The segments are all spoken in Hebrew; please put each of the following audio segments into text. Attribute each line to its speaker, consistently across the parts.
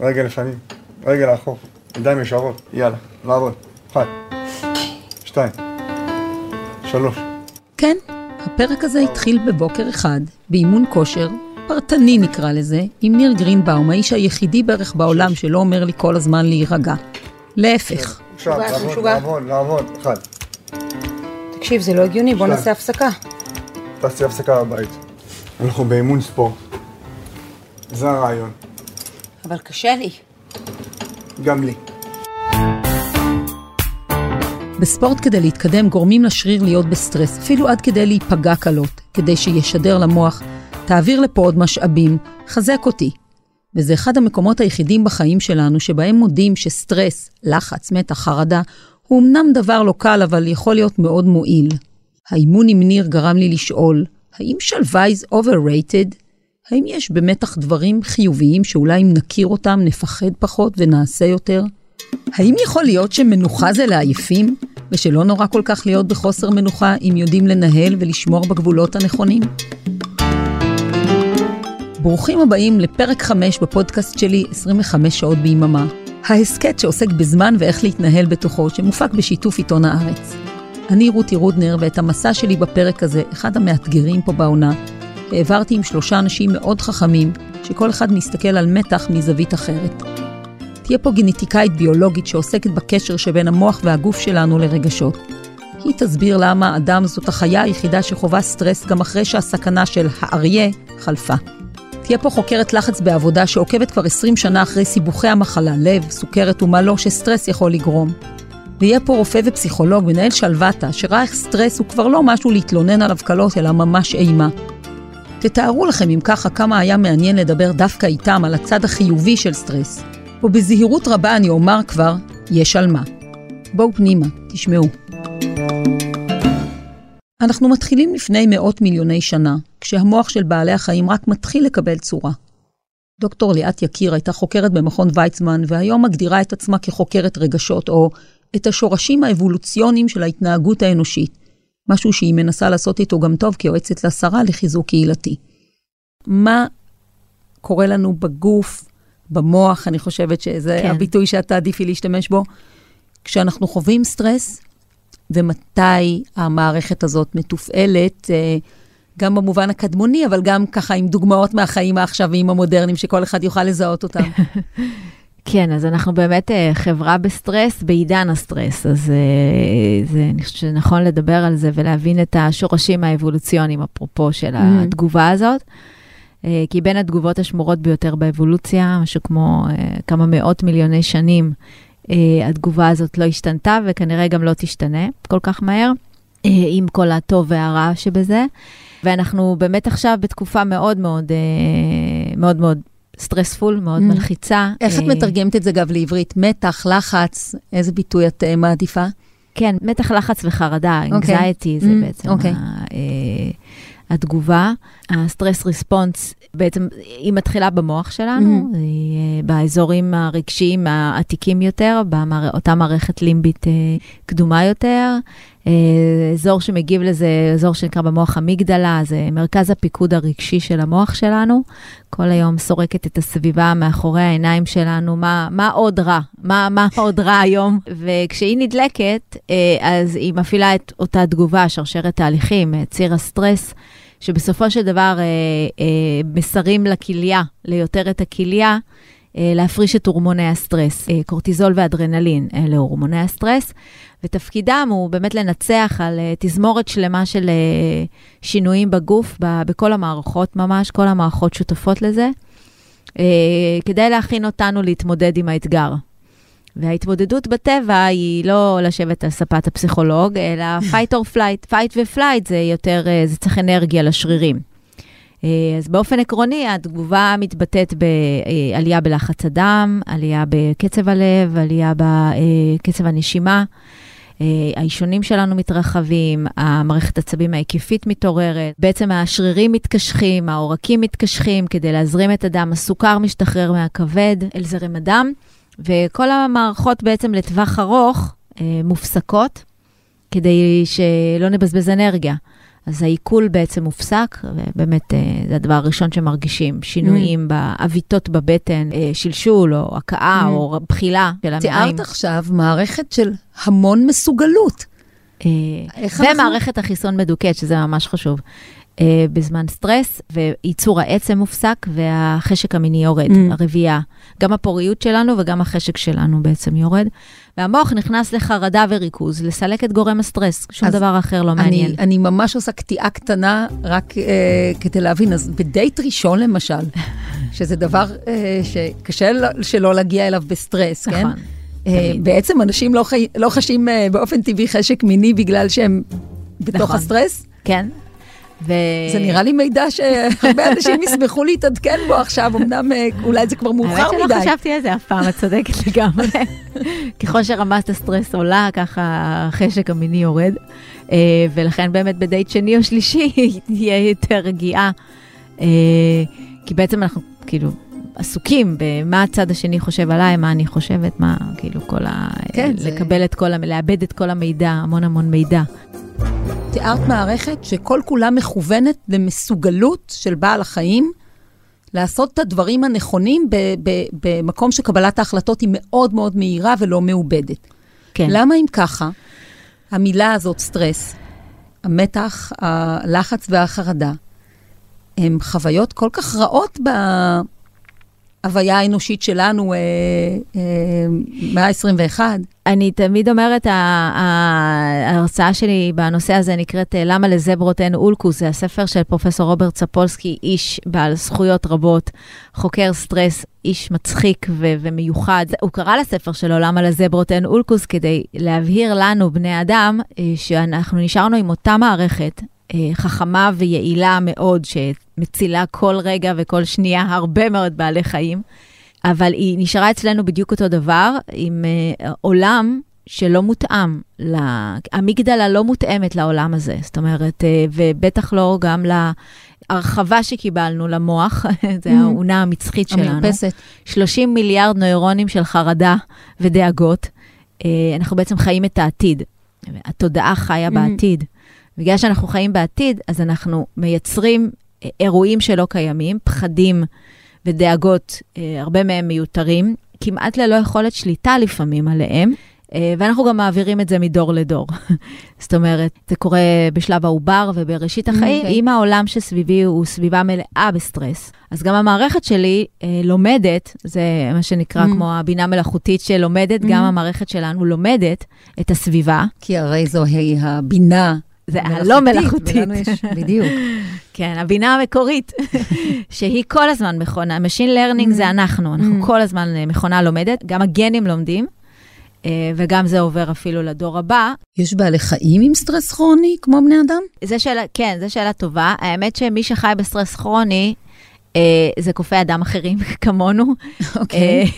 Speaker 1: רגל לפנים, רגל לאחור, ידיים ישרות, יאללה, לעבוד. אחד, שתיים, שלוש.
Speaker 2: כן, הפרק הזה התחיל בבוקר אחד, באימון כושר, פרטני נקרא לזה, עם ניר גרינבאום, האיש היחידי בערך בעולם שלא אומר לי כל הזמן להירגע. להפך.
Speaker 1: עכשיו,
Speaker 3: משוגע,
Speaker 1: לעבוד. לעבוד, לעבוד. אחד,
Speaker 3: תקשיב, זה לא הגיוני, בוא. נעשה הפסקה.
Speaker 1: תעשי הפסקה בבית. אנחנו באימון ספורט. זה הרעיון.
Speaker 3: אבל קשה לי.
Speaker 1: גם לי.
Speaker 2: בספורט כדי להתקדם גורמים לשריר להיות בסטרס, אפילו עד כדי להיפגע קלות, כדי שישדר למוח, תעביר לפה עוד משאבים, חזק אותי. וזה אחד המקומות היחידים בחיים שלנו שבהם מודים שסטרס, לחץ, מתח, חרדה, הוא אמנם דבר לא קל, אבל יכול להיות מאוד מועיל. האימון עם ניר גרם לי לשאול, האם שלווה is overrated? האם יש במתח דברים חיוביים שאולי אם נכיר אותם נפחד פחות ונעשה יותר? האם יכול להיות שמנוחה זה לעייפים, ושלא נורא כל כך להיות בחוסר מנוחה אם יודעים לנהל ולשמור בגבולות הנכונים? ברוכים הבאים לפרק 5 בפודקאסט שלי 25 שעות ביממה. ההסכת שעוסק בזמן ואיך להתנהל בתוכו, שמופק בשיתוף עיתון הארץ. אני רותי רודנר, ואת המסע שלי בפרק הזה, אחד המאתגרים פה בעונה, העברתי עם שלושה אנשים מאוד חכמים, שכל אחד מסתכל על מתח מזווית אחרת. תהיה פה גנטיקאית ביולוגית שעוסקת בקשר שבין המוח והגוף שלנו לרגשות. היא תסביר למה אדם זאת החיה היחידה שחווה סטרס גם אחרי שהסכנה של האריה חלפה. תהיה פה חוקרת לחץ בעבודה שעוקבת כבר 20 שנה אחרי סיבוכי המחלה, לב, סוכרת ומה לא שסטרס יכול לגרום. ויהיה פה רופא ופסיכולוג, מנהל שלוותה, שראה איך סטרס הוא כבר לא משהו להתלונן עליו קלות, אלא ממש אימה. תתארו לכם אם ככה כמה היה מעניין לדבר דווקא איתם על הצד החיובי של סטרס. ובזהירות רבה אני אומר כבר, יש על מה. בואו פנימה, תשמעו. אנחנו מתחילים לפני מאות מיליוני שנה, כשהמוח של בעלי החיים רק מתחיל לקבל צורה. דוקטור ליאת יקיר הייתה חוקרת במכון ויצמן, והיום מגדירה את עצמה כחוקרת רגשות, או את השורשים האבולוציוניים של ההתנהגות האנושית, משהו שהיא מנסה לעשות איתו גם טוב כיועצת לשרה לחיזוק קהילתי. מה קורה לנו בגוף, במוח, אני חושבת שזה
Speaker 4: כן.
Speaker 2: הביטוי שאת תעדיפי להשתמש בו, כשאנחנו חווים סטרס, ומתי המערכת הזאת מתופעלת, אה, גם במובן הקדמוני, אבל גם ככה עם דוגמאות מהחיים העכשוויים המודרניים, שכל אחד יוכל לזהות אותם.
Speaker 4: כן, אז אנחנו באמת אה, חברה בסטרס, בעידן הסטרס, אז אה, זה, אני חושבת שנכון לדבר על זה ולהבין את השורשים האבולוציוניים, אפרופו של התגובה הזאת. אה, כי בין התגובות השמורות ביותר באבולוציה, משהו כמו כמה מאות מיליוני שנים, התגובה הזאת לא השתנתה וכנראה גם לא תשתנה כל כך מהר, עם כל הטוב והרע שבזה. ואנחנו באמת עכשיו בתקופה מאוד מאוד, מאוד מאוד stressful, מאוד
Speaker 2: Mm.
Speaker 4: מלחיצה.
Speaker 2: איך את
Speaker 4: אה,
Speaker 2: מתרגמת את זה, אגב, לעברית? מתח, לחץ, איזה ביטוי את אה, מעדיפה?
Speaker 4: כן, מתח לחץ וחרדה,
Speaker 2: אוקיי.
Speaker 4: anxiety זה
Speaker 2: Mm,
Speaker 4: בעצם
Speaker 2: אוקיי.
Speaker 4: ה- אה, התגובה. ה stress response, בעצם היא מתחילה במוח שלנו,
Speaker 2: Mhm.
Speaker 4: היא אה, באזורים הרגשיים העתיקים יותר, באותה מערכת לימבית אה, קדומה יותר. אה, אזור שמגיב לזה, אזור שנקרא במוח אמיגדלה, זה מרכז הפיקוד הרגשי של המוח שלנו. כל היום סורקת את הסביבה מאחורי העיניים שלנו, מה, מה עוד רע? מה, מה עוד רע היום? וכשהיא נדלקת, אה, אז היא מפעילה את אותה תגובה, שרשרת תהליכים, אה, ציר הסטרס, שבסופו של דבר אה, אה, מסרים לכליה, ליותרת הכליה, להפריש את הורמוני הסטרס, אה, קורטיזול ואדרנלין, אלה הורמוני הסטרס, ותפקידם הוא באמת לנצח על אה, תזמורת שלמה של אה, שינויים בגוף, בכל המערכות ממש, כל המערכות שותפות לזה, אה, כדי להכין אותנו להתמודד עם האתגר. וההתמודדות בטבע היא לא לשבת על ספת הפסיכולוג, אלא fight or flight. fight ו-flight זה יותר, אה, זה צריך אנרגיה לשרירים. אה, אז באופן עקרוני, התגובה מתבטאת בעלייה בלחץ הדם, עלייה בקצב הלב, עלייה בקצב הנשימה. אה, האישונים שלנו מתרחבים, המערכת העצבים ההיקפית מתעוררת, בעצם השרירים מתקשחים, העורקים מתקשחים כדי להזרים את הדם, הסוכר משתחרר מהכבד אל זרם הדם, וכל המערכות בעצם לטווח ארוך אה, מופסקות, כדי שלא נבזבז אנרגיה. אז העיכול בעצם מופסק, ובאמת אה, זה הדבר הראשון שמרגישים, שינויים בעוויתות בבטן, אה, שלשול או הכאה
Speaker 2: Mm.
Speaker 4: או בחילה של המעיים.
Speaker 2: תיארת עכשיו מערכת של המון מסוגלות.
Speaker 4: אה,
Speaker 2: איך אנחנו-
Speaker 4: ומערכת החיסון מדוכאת, שזה ממש חשוב. אה, בזמן סטרס, וייצור העצם מופסק, והחשק המיני יורד,
Speaker 2: Mm.
Speaker 4: הרבייה. גם הפוריות שלנו וגם החשק שלנו בעצם יורד. והמוח נכנס לחרדה וריכוז, לסלק את גורם הסטרס, שום דבר אחר לא מעניין.
Speaker 2: אני, אני ממש עושה קטיעה קטנה, רק אה, כדי להבין. אז בדייט ראשון, למשל, שזה דבר אה, שקשה לא- שלא להגיע אליו בסטרס, כן?
Speaker 4: נכון.
Speaker 2: אה,
Speaker 4: תמיד.
Speaker 2: בעצם אנשים לא, חי, לא חשים אה, באופן טבעי חשק מיני בגלל שהם בתוך
Speaker 4: נכון.
Speaker 2: הסטרס.
Speaker 4: כן. ו...
Speaker 2: זה נראה לי מידע שהרבה אנשים ישמחו להתעדכן בו עכשיו, אמנם אה, אולי זה כבר מאוחר
Speaker 4: האמת שלא
Speaker 2: מדי.
Speaker 4: חשבתי על זה אף פעם, את צודקת לגמרי. ככל שרמת הסטרס עולה, ככה החשק המיני יורד. אה, ולכן באמת בדייט שני או שלישי תהיה יותר רגיעה. אה, כי בעצם אנחנו כאילו עסוקים במה הצד השני חושב עליי, מה אני חושבת, מה כאילו כל ה...
Speaker 2: כן, זה-
Speaker 4: לקבל את כל. לאבד את כל המידע, המון המון מידע.
Speaker 2: תיארת מערכת שכל כולה מכוונת למסוגלות של בעל החיים לעשות את הדברים הנכונים ב- ב- במקום שקבלת ההחלטות היא מאוד מאוד מהירה ולא מעובדת.
Speaker 4: כן.
Speaker 2: למה אם ככה, המילה הזאת, סטרס, המתח, הלחץ והחרדה, הם חוויות כל כך רעות בהוויה האנושית שלנו, אה, אה, מאה ה-21.
Speaker 4: אני תמיד אומרת, ההרצאה שלי בנושא הזה נקראת אה, למה לזברות אין אולקוס, זה הספר של פרופסור רוברט ספולסקי, איש בעל זכויות רבות, חוקר סטרס, איש מצחיק ו- ומיוחד. הוא קרא לספר שלו למה לזברות אין אולקוס כדי להבהיר לנו, בני אדם, אה, שאנחנו נשארנו עם אותה מערכת. אה, חכמה ויעילה מאוד, שמצילה כל רגע וכל שנייה הרבה מאוד בעלי חיים. אבל היא נשארה אצלנו בדיוק אותו דבר, עם uh, עולם שלא מותאם, לה... המגדלה לא מותאמת לעולם הזה, זאת אומרת, uh, ובטח לא גם להרחבה שקיבלנו למוח, זה
Speaker 2: Mhm.
Speaker 4: האונה המצחית שלנו.
Speaker 2: המרפסת.
Speaker 4: 30 מיליארד נוירונים של חרדה ודאגות. אה, אנחנו בעצם חיים את העתיד. התודעה חיה
Speaker 2: Mhm.
Speaker 4: בעתיד. בגלל שאנחנו חיים בעתיד, אז אנחנו מייצרים אה, אירועים שלא קיימים, פחדים ודאגות, אה, הרבה מהם מיותרים, כמעט ללא יכולת שליטה לפעמים עליהם. אה, ואנחנו גם מעבירים את זה מדור לדור. זאת אומרת, זה קורה בשלב העובר ובראשית החיים,
Speaker 2: אוקיי.
Speaker 4: אם העולם שסביבי הוא סביבה מלאה בסטרס. אז גם המערכת שלי אה, לומדת, זה מה שנקרא
Speaker 2: Mm.
Speaker 4: כמו הבינה מלאכותית שלומדת,
Speaker 2: Mm.
Speaker 4: גם המערכת שלנו לומדת את הסביבה.
Speaker 2: כי הרי זוהי הבינה.
Speaker 4: זה הלא מלאכותית.
Speaker 2: בדיוק.
Speaker 4: כן, הבינה המקורית, שהיא כל הזמן מכונה, Machine Learning
Speaker 2: Mm.
Speaker 4: זה אנחנו, אנחנו
Speaker 2: Mm.
Speaker 4: כל הזמן אה, מכונה לומדת, גם הגנים לומדים, אה, וגם זה עובר אפילו לדור הבא.
Speaker 2: יש בעלי חיים עם סטרס כרוני, כמו בני אדם?
Speaker 4: זה שאלה, כן, זו שאלה טובה. האמת שמי שחי בסטרס כרוני, אה, זה קופי אדם אחרים כמונו.
Speaker 2: אוקיי.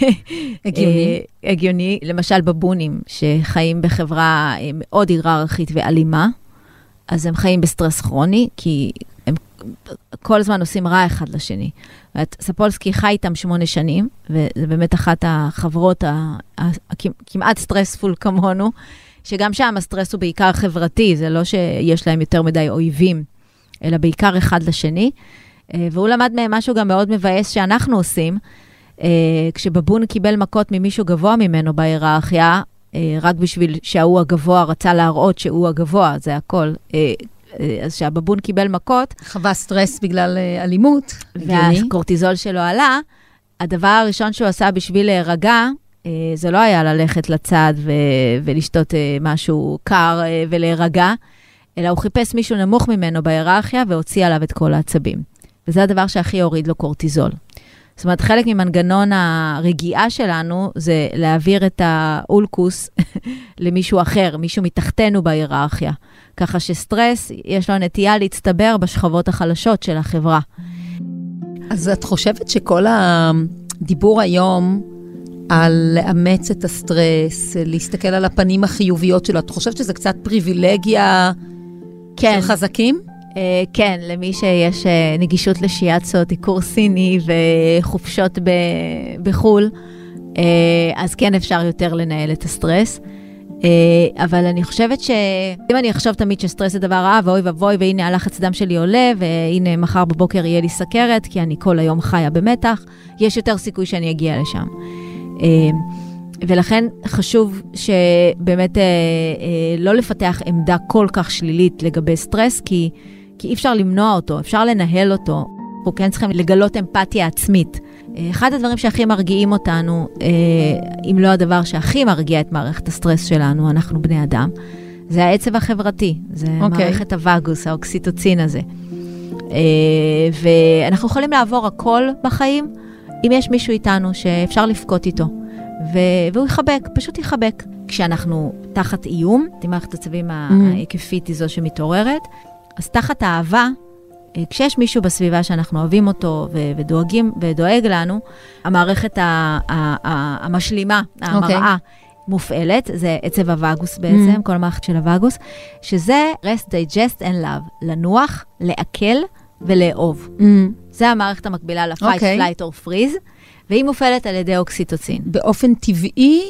Speaker 2: הגיוני.
Speaker 4: הגיוני, למשל בבונים, שחיים בחברה מאוד היררכית ואלימה, אז הם חיים בסטרס כרוני, כי הם כל הזמן עושים רע אחד לשני. ספולסקי חי איתם שמונה שנים, וזה באמת אחת החברות הכמעט stressful כמונו, שגם שם הסטרס הוא בעיקר חברתי, זה לא שיש להם יותר מדי אויבים, אלא בעיקר אחד לשני. אה, והוא למד מהם משהו גם מאוד מבאס שאנחנו עושים. אה, כשבבון קיבל מכות ממישהו גבוה ממנו בהיררכיה, רק בשביל שההוא הגבוה רצה להראות שהוא הגבוה, זה הכל. אה, אה, אז כשהבבון קיבל מכות,
Speaker 2: חווה סטרס בגלל אה, אלימות.
Speaker 4: והקורטיזול שלו עלה, הדבר הראשון שהוא עשה בשביל להירגע, אה, זה לא היה ללכת לצד ו- ולשתות אה, משהו קר אה, ולהירגע, אלא הוא חיפש מישהו נמוך ממנו בהיררכיה והוציא עליו את כל העצבים. וזה הדבר שהכי הוריד לו קורטיזול. זאת אומרת, חלק ממנגנון הרגיעה שלנו זה להעביר את האולקוס למישהו אחר, מישהו מתחתנו בהיררכיה. ככה שסטרס, יש לו נטייה להצטבר בשכבות החלשות של החברה.
Speaker 2: אז את חושבת שכל הדיבור היום על לאמץ את הסטרס, להסתכל על הפנים החיוביות שלו, את חושבת שזה קצת פריבילגיה
Speaker 4: כן,
Speaker 2: של חזקים?
Speaker 4: אה, כן, למי שיש אה, נגישות לשיאצו, דיקור סיני וחופשות בחו"ל, אה, אז כן אפשר יותר לנהל את הסטרס. אבל אני חושבת שאם אני אחשוב תמיד שסטרס זה דבר רע, ואוי ואבוי, והנה הלחץ דם שלי עולה, והנה מחר בבוקר יהיה לי סכרת, כי אני כל היום חיה במתח, יש יותר סיכוי שאני אגיע לשם. ולכן חשוב שבאמת לא לפתח עמדה כל כך שלילית לגבי סטרס, כי, כי אי אפשר למנוע אותו, אפשר לנהל אותו. אנחנו כן צריכים לגלות אמפתיה עצמית. אחד הדברים שהכי מרגיעים אותנו, אה, אם לא הדבר שהכי מרגיע את מערכת הסטרס שלנו, אנחנו בני אדם, זה העצב החברתי, זה okay. אוקיי. מערכת הווגוס, האוקסיטוצין הזה. אה, ואנחנו יכולים לעבור הכל בחיים, אם יש מישהו איתנו שאפשר לבכות איתו, והוא יחבק, פשוט יחבק. כשאנחנו תחת איום, מערכת הצבים mm-hmm. ההיקפית היא זו שמתעוררת, אז תחת אהבה, אה, כשיש מישהו בסביבה שאנחנו אוהבים אותו ודואגים, ודואג לנו, המערכת המשלימה, המראה, okay. אוקיי. מופעלת, זה עצב הווגוס בעצם, mm. כל המערכת של הווגוס, שזה rest, digest and love, לנוח, לעכל ולאהוב. Mm. זה המערכת המקבילה ל-fight, okay. אוקיי. flight or freeze, והיא מופעלת על ידי אוקסיטוצין.
Speaker 2: באופן טבעי,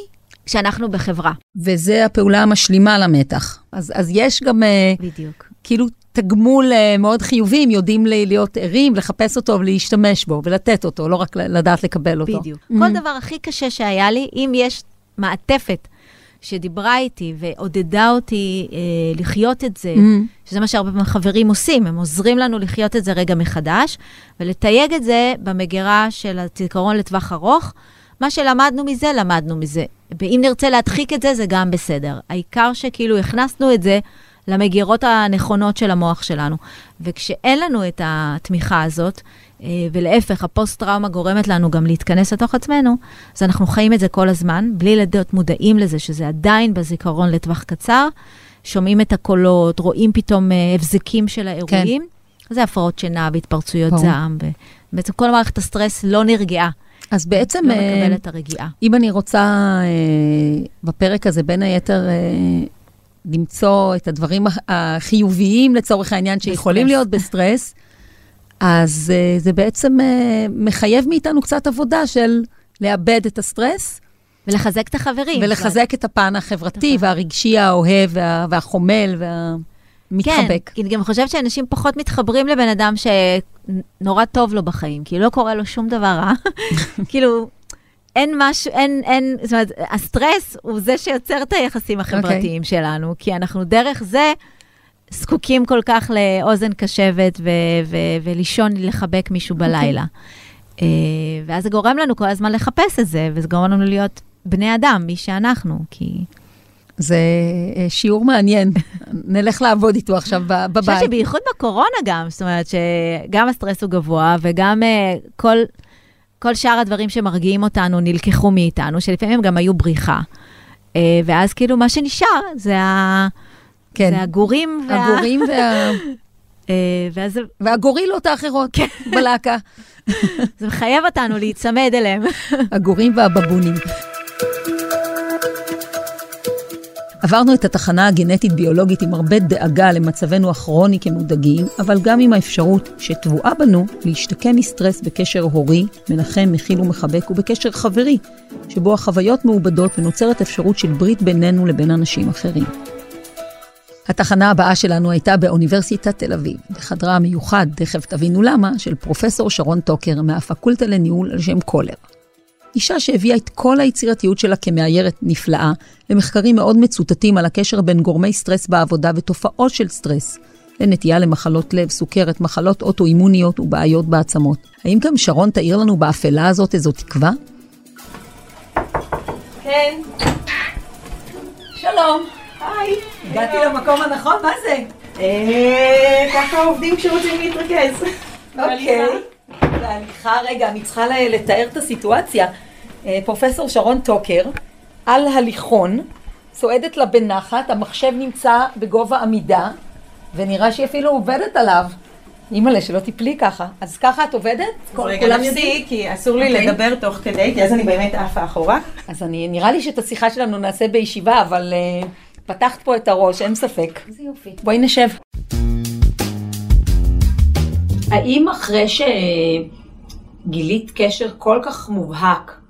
Speaker 4: כשאנחנו בחברה.
Speaker 2: וזה הפעולה המשלימה למתח. אז, אז יש גם... אה,
Speaker 4: בדיוק.
Speaker 2: כאילו תגמול uh, מאוד חיובי, אם יודעים להיות ערים, לחפש אותו ולהשתמש בו ולתת אותו, לא רק לדעת לקבל אותו.
Speaker 4: בדיוק. Mm-hmm. כל דבר הכי קשה שהיה לי, אם יש מעטפת שדיברה איתי ועודדה אותי אה, לחיות את זה, mm-hmm. שזה מה שהרבה חברים עושים, הם עוזרים לנו לחיות את זה רגע מחדש, ולתייג את זה במגירה של הזיכרון לטווח ארוך. מה שלמדנו מזה, למדנו מזה. ואם נרצה להדחיק את זה, זה גם בסדר. העיקר שכאילו הכנסנו את זה למגירות הנכונות של המוח שלנו. וכשאין לנו את התמיכה הזאת, אה, ולהפך, הפוסט-טראומה גורמת לנו גם להתכנס לתוך עצמנו, אז אנחנו חיים את זה כל הזמן, בלי להיות מודעים לזה שזה עדיין בזיכרון לטווח קצר, שומעים את הקולות, רואים פתאום אה, הבזקים של האירועים. כן. זה הפרעות שינה והתפרצויות ברור. זעם, ובעצם כל מערכת הסטרס לא נרגעה.
Speaker 2: אז בעצם...
Speaker 4: לא מקבלת אה, את הרגיעה.
Speaker 2: אם אני רוצה בפרק הזה, בין היתר, למצוא את הדברים החיוביים לצורך העניין שיכולים להיות בסטרס, אז אה, זה בעצם אה, מחייב מאיתנו קצת עבודה של לעבד את הסטרס.
Speaker 4: ולחזק את החברים.
Speaker 2: ולחזק את הפן החברתי והרגשי האוהב וה, והחומל והמתחבק.
Speaker 4: כן, אני גם חושבת שאנשים פחות מתחברים לבן אדם שנורא טוב לו בחיים, כי לא קורה לו שום דבר רע. כאילו, אין משהו, אין, אין, זאת אומרת, הסטרס הוא זה שיוצר את היחסים החברתיים okay. אוקיי. שלנו, כי אנחנו דרך זה זקוקים כל כך לאוזן קשבת ו- ו- ולישון, לחבק מישהו אוקיי. בלילה. Okay. ואז זה גורם לנו כל הזמן לחפש את זה, וזה גורם לנו להיות בני אדם, מי שאנחנו, כי...
Speaker 2: זה אה, שיעור מעניין, נלך לעבוד איתו עכשיו בבית. אני
Speaker 4: חושבת שבייחוד בקורונה גם, זאת אומרת שגם הסטרס הוא גבוה, וגם uh, כל... כל שאר הדברים שמרגיעים אותנו נלקחו מאיתנו, שלפעמים גם היו בריחה. אה, ואז כאילו מה שנשאר זה, ה... כן. זה הגורים.
Speaker 2: וה... הגורים וה...
Speaker 4: אה, ואז...
Speaker 2: והגורילות האחרות כן. בלהקה.
Speaker 4: זה מחייב אותנו להיצמד אליהם.
Speaker 2: הגורים והבבונים. עברנו את התחנה הגנטית-ביולוגית עם הרבה דאגה למצבנו הכרוני כמודאגים, אבל גם עם האפשרות שטבועה בנו להשתקם מסטרס בקשר הורי, מנחם, מכיל ומחבק, ובקשר חברי, שבו החוויות מעובדות ונוצרת אפשרות של ברית בינינו לבין אנשים אחרים. התחנה הבאה שלנו הייתה באוניברסיטת תל אביב, בחדרה המיוחד, תכף תבינו למה, של פרופסור שרון טוקר מהפקולטה לניהול על שם קולר. אישה שהביאה את כל היצירתיות שלה כמאיירת נפלאה, למחקרים מאוד מצוטטים על הקשר בין גורמי סטרס בעבודה ותופעות של סטרס, לנטייה למחלות לב, סוכרת, מחלות אוטואימוניות ובעיות בעצמות. האם גם שרון תאיר לנו באפלה הזאת איזו תקווה?
Speaker 3: כן. שלום. היי.
Speaker 2: הגעתי למקום הנכון, מה זה?
Speaker 3: אה, ככה עובדים כשרוצים להתרכז.
Speaker 2: אוקיי. בהליכה, רגע, אני צריכה לתאר את הסיטואציה. אה, פרופסור שרון טוקר, על הליכון, צועדת לה בנחת, המחשב נמצא בגובה עמידה, ונראה שהיא אפילו עובדת עליו. אימא'לה, שלא תיפלי ככה. אז ככה את עובדת?
Speaker 3: רגע נפסיק, כי אסור לי. אוקיי. לדבר תוך כדי, כי אז אני באמת עפה אחורה.
Speaker 2: אז אני, נראה לי שאת השיחה שלנו נעשה בישיבה, אבל uh, פתחת פה את הראש, אין ספק.
Speaker 3: איזה יופי.
Speaker 2: בואי נשב. האם אחרי שגילית קשר כל כך מובהק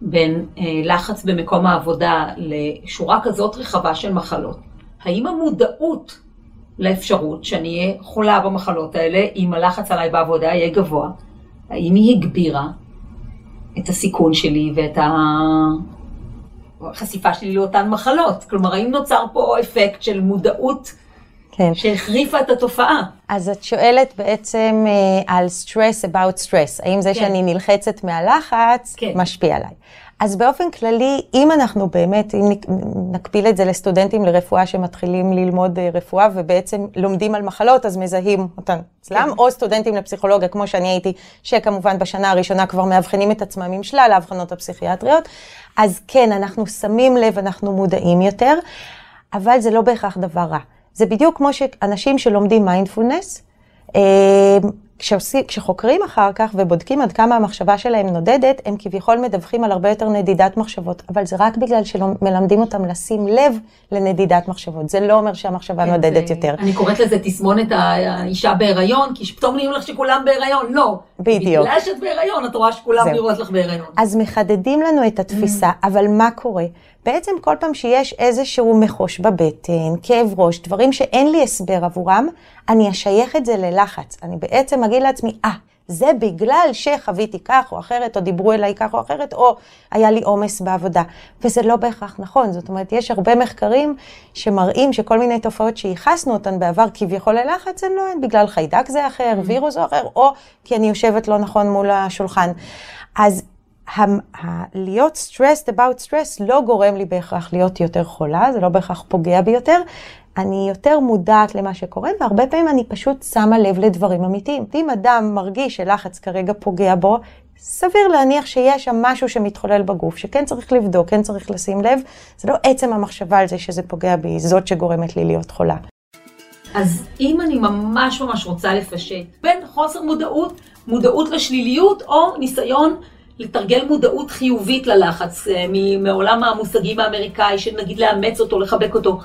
Speaker 2: בין אה, לחץ במקום העבודה לשורה כזאת רחבה של מחלות, האם המודעות לאפשרות שאני אהיה חולה במחלות האלה, אם הלחץ עליי בעבודה יהיה גבוה, האם היא הגבירה את הסיכון שלי ואת החשיפה שלי לאותן מחלות? כלומר, האם נוצר פה אפקט של מודעות כן. שהחריפה את התופעה?
Speaker 5: אז את שואלת בעצם uh, על stress about stress, האם זה כן. שאני נלחצת מהלחץ כן. משפיע עליי. אז באופן כללי, אם אנחנו באמת, אם נקביל את זה לסטודנטים לרפואה שמתחילים ללמוד אה, רפואה ובעצם לומדים על מחלות, אז מזהים אותן אצלם, כן. או סטודנטים לפסיכולוגיה, כמו שאני הייתי, שכמובן בשנה הראשונה כבר מאבחנים את עצמם עם שלל האבחנות הפסיכיאטריות, אז כן, אנחנו שמים לב, אנחנו מודעים יותר, אבל זה לא בהכרח דבר רע. זה בדיוק כמו שאנשים שלומדים מיינדפולנס, אה, כשחוקרים אחר כך ובודקים עד כמה המחשבה שלהם נודדת, הם כביכול מדווחים על הרבה יותר נדידת מחשבות, אבל זה רק בגלל שלא מלמדים אותם לשים לב לנדידת מחשבות. זה לא אומר שהמחשבה כן, נודדת זה, יותר.
Speaker 2: אני קוראת לזה תסמונת האישה בהיריון, כי פתאום נראים לך שכולם בהיריון, לא.
Speaker 5: בדיוק.
Speaker 2: בגלל שאת בהיריון, את רואה שכולם נראות לך בהיריון.
Speaker 5: אז מחדדים לנו את התפיסה, mm. אבל מה קורה? בעצם כל פעם שיש איזשהו מחוש בבטן, כאב ראש, דברים שאין לי הסבר עבורם, אני אשייך את זה ללחץ. אני בעצם אגיד לעצמי, אה, ah, זה בגלל שחוויתי כך או אחרת, או דיברו אליי כך או אחרת, או היה לי עומס בעבודה. וזה לא בהכרח נכון. זאת אומרת, יש הרבה מחקרים שמראים שכל מיני תופעות שייחסנו אותן בעבר כביכול ללחץ, הן לא הן בגלל חיידק זה אחר. וירוס או אחר, או כי אני יושבת לא נכון מול השולחן. אז להיות stressed about stress לא גורם לי בהכרח להיות יותר חולה, זה לא בהכרח פוגע בי יותר. אני יותר מודעת למה שקורה, והרבה פעמים אני פשוט שמה לב לדברים אמיתיים. אם אדם מרגיש שלחץ כרגע פוגע בו, סביר להניח שיש שם משהו שמתחולל בגוף, שכן צריך לבדוק, כן צריך לשים לב. זה לא עצם המחשבה על זה שזה פוגע בי, זאת שגורמת לי להיות חולה.
Speaker 2: אז אם אני ממש ממש רוצה לפשט בין חוסר מודעות, מודעות לשליליות, או ניסיון לתרגל מודעות חיובית ללחץ, אה, מעולם המושגים האמריקאי, שנגיד לאמץ אותו, לחבק אותו.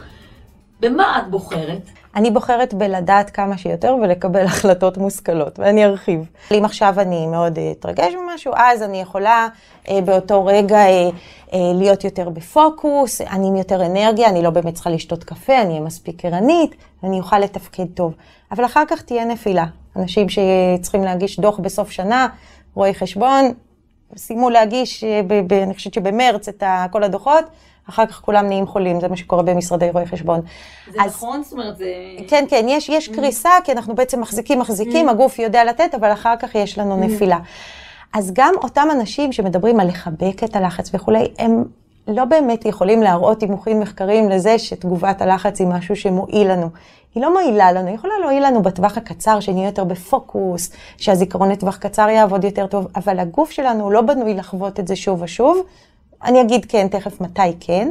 Speaker 2: במה את בוחרת?
Speaker 5: אני בוחרת בלדעת כמה שיותר ולקבל החלטות מושכלות, ואני ארחיב. אם עכשיו אני מאוד אה, אתרגש ממשהו, אז אני יכולה אה, באותו רגע אה, אה, להיות יותר בפוקוס, אני עם יותר אנרגיה, אני לא באמת צריכה לשתות קפה, אני אהיה מספיק ערנית, ואני אוכל לתפקד טוב. אבל אחר כך תהיה נפילה. אנשים שצריכים להגיש דוח בסוף שנה, רואי חשבון, סיימו להגיש, אה, ב, ב, אני חושבת שבמרץ, את כל הדוחות, אחר כך כולם נהיים חולים, זה מה שקורה במשרדי רואי חשבון.
Speaker 2: זה אז, נכון? זאת אומרת, זה...
Speaker 5: כן, כן, יש, יש mm. קריסה, כי אנחנו בעצם מחזיקים, מחזיקים, mm. הגוף יודע לתת, אבל אחר כך יש לנו mm. נפילה. אז גם אותם אנשים שמדברים על לחבק את הלחץ וכולי, הם לא באמת יכולים להראות דיווחים מחקריים לזה שתגובת הלחץ היא משהו שמועיל לנו. היא לא מועילה לנו, היא יכולה להועיל לנו בטווח הקצר, שנהיה יותר בפוקוס, שהזיכרון לטווח קצר יעבוד יותר טוב, אבל הגוף שלנו לא בנוי לחוות את זה שוב ושוב. אני אגיד כן, תכף מתי כן.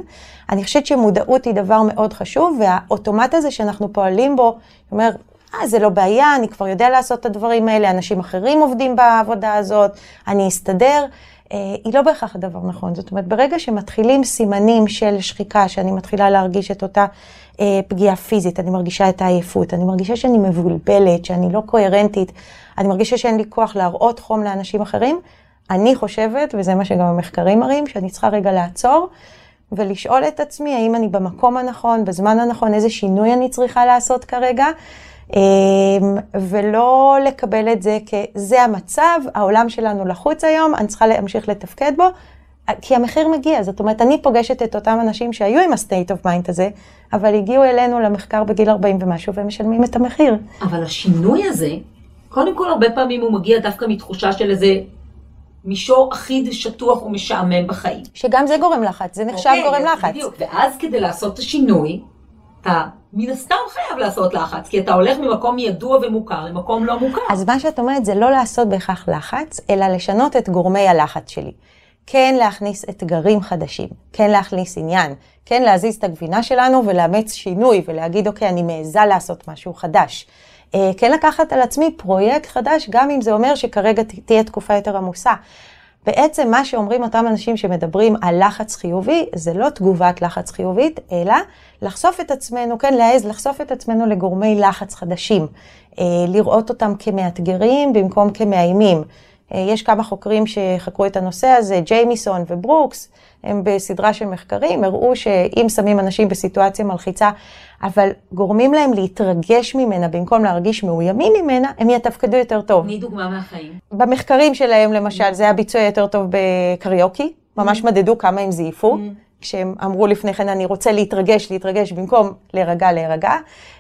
Speaker 5: אני חושבת שמודעות היא דבר מאוד חשוב, והאוטומט הזה שאנחנו פועלים בו, אומר, אה, זה לא בעיה, אני כבר יודע לעשות את הדברים האלה, אנשים אחרים עובדים בעבודה הזאת, אני אסתדר. אה, היא לא בהכרח הדבר נכון. זאת אומרת, ברגע שמתחילים סימנים של שחיקה, שאני מתחילה להרגיש את אותה אה, פגיעה פיזית, אני מרגישה את העייפות, אני מרגישה שאני מבולבלת, שאני לא קוהרנטית, אני מרגישה שאין לי כוח להראות חום לאנשים אחרים, אני חושבת, וזה מה שגם המחקרים מראים, שאני צריכה רגע לעצור ולשאול את עצמי האם אני במקום הנכון, בזמן הנכון, איזה שינוי אני צריכה לעשות כרגע. אמ, ולא לקבל את זה כזה המצב, העולם שלנו לחוץ היום, אני צריכה להמשיך לתפקד בו, כי המחיר מגיע. זאת אומרת, אני פוגשת את אותם אנשים שהיו עם ה-state of mind הזה, אבל הגיעו אלינו למחקר בגיל 40 ומשהו, והם משלמים את המחיר.
Speaker 2: אבל השינוי הזה, קודם כל, הרבה פעמים הוא מגיע דווקא מתחושה של איזה מישור אחיד, שטוח ומשעמם בחיים.
Speaker 5: שגם זה גורם לחץ, זה נחשב אוקיי, גורם לחץ.
Speaker 2: בדיוק, ואז כדי לעשות את השינוי, אתה מן הסתם חייב לעשות לחץ, כי אתה הולך ממקום ידוע ומוכר למקום לא מוכר.
Speaker 5: אז מה שאת אומרת זה לא לעשות בהכרח לחץ, אלא לשנות את גורמי הלחץ שלי. כן להכניס אתגרים חדשים, כן להכניס עניין, כן להזיז את הגבינה שלנו ולאמץ שינוי ולהגיד, אוקיי, אני מעיזה לעשות משהו חדש. אה, כן לקחת על עצמי פרויקט חדש, גם אם זה אומר שכרגע תהיה תקופה יותר עמוסה. בעצם מה שאומרים אותם אנשים שמדברים על לחץ חיובי, זה לא תגובת לחץ חיובית, אלא לחשוף את עצמנו, כן, להעז לחשוף את עצמנו לגורמי לחץ חדשים, אה, לראות אותם כמאתגרים במקום כמאיימים. יש כמה חוקרים שחקרו את הנושא הזה, ג'יימיסון וברוקס, הם בסדרה של מחקרים, הראו שאם שמים אנשים בסיטואציה מלחיצה, אבל גורמים להם להתרגש ממנה במקום להרגיש מאוימים ממנה, הם יתפקדו יותר טוב.
Speaker 2: תני דוגמה מהחיים.
Speaker 5: במחקרים שלהם, למשל, זה היה ביצוע יותר טוב בקריוקי, ממש מדדו כמה הם זייפו. כשהם אמרו לפני כן, אני רוצה להתרגש, להתרגש, במקום להירגע, להירגע.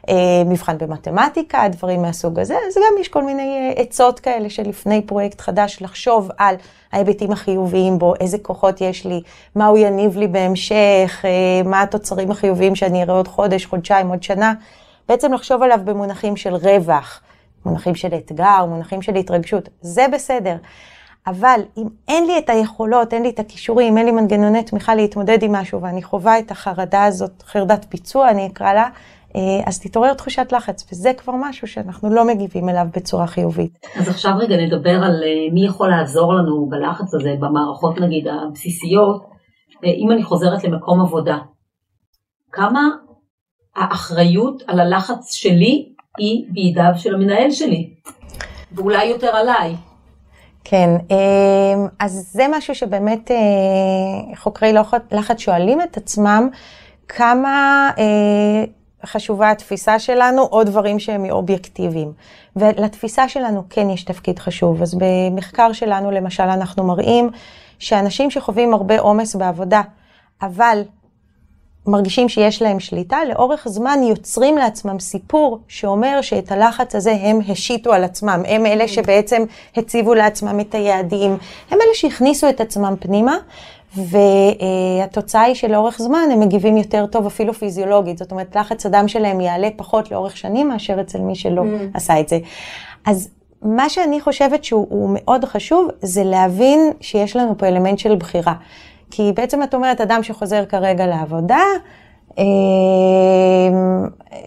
Speaker 5: אה, מבחן במתמטיקה, דברים מהסוג הזה. אז גם יש כל מיני אה, עצות כאלה שלפני פרויקט חדש, לחשוב על ההיבטים החיוביים בו, איזה כוחות יש לי, מה הוא יניב לי בהמשך, אה, מה התוצרים החיוביים שאני אראה עוד חודש, חודשיים, עוד שנה. בעצם לחשוב עליו במונחים של רווח, מונחים של אתגר, מונחים של התרגשות. זה בסדר. אבל אם אין לי את היכולות, אין לי את הכישורים, אין לי מנגנוני תמיכה להתמודד עם משהו, ואני חווה את החרדה הזאת, חרדת ביצוע, אני אקרא לה, אה, אז תתעורר תחושת לחץ, וזה כבר משהו שאנחנו לא מגיבים אליו בצורה חיובית.
Speaker 2: אז עכשיו רגע נדבר על אה, מי יכול לעזור לנו בלחץ הזה, במערכות נגיד הבסיסיות. אה, אם אני חוזרת למקום עבודה, כמה האחריות על הלחץ שלי היא בידיו של המנהל שלי, ואולי יותר עליי.
Speaker 5: כן, אמ, אז זה משהו שבאמת אה, חוקרי לחץ שואלים את עצמם, כמה אה, חשובה התפיסה שלנו, או דברים שהם אובייקטיביים. ולתפיסה שלנו כן יש תפקיד חשוב. אז במחקר שלנו, למשל, אנחנו מראים שאנשים שחווים הרבה עומס בעבודה, אבל מרגישים שיש להם שליטה, לאורך זמן יוצרים לעצמם סיפור שאומר שאת הלחץ הזה הם השיתו על עצמם. הם אלה שבעצם הציבו לעצמם את היעדים, הם אלה שהכניסו את עצמם פנימה, והתוצאה היא שלאורך זמן הם מגיבים יותר טוב אפילו פיזיולוגית. זאת אומרת, לחץ הדם שלהם יעלה פחות לאורך שנים מאשר אצל מי שלא mm. עשה את זה. אז מה שאני חושבת שהוא מאוד חשוב, זה להבין שיש לנו פה אלמנט של בחירה. כי בעצם את אומרת, אדם שחוזר כרגע לעבודה, אה,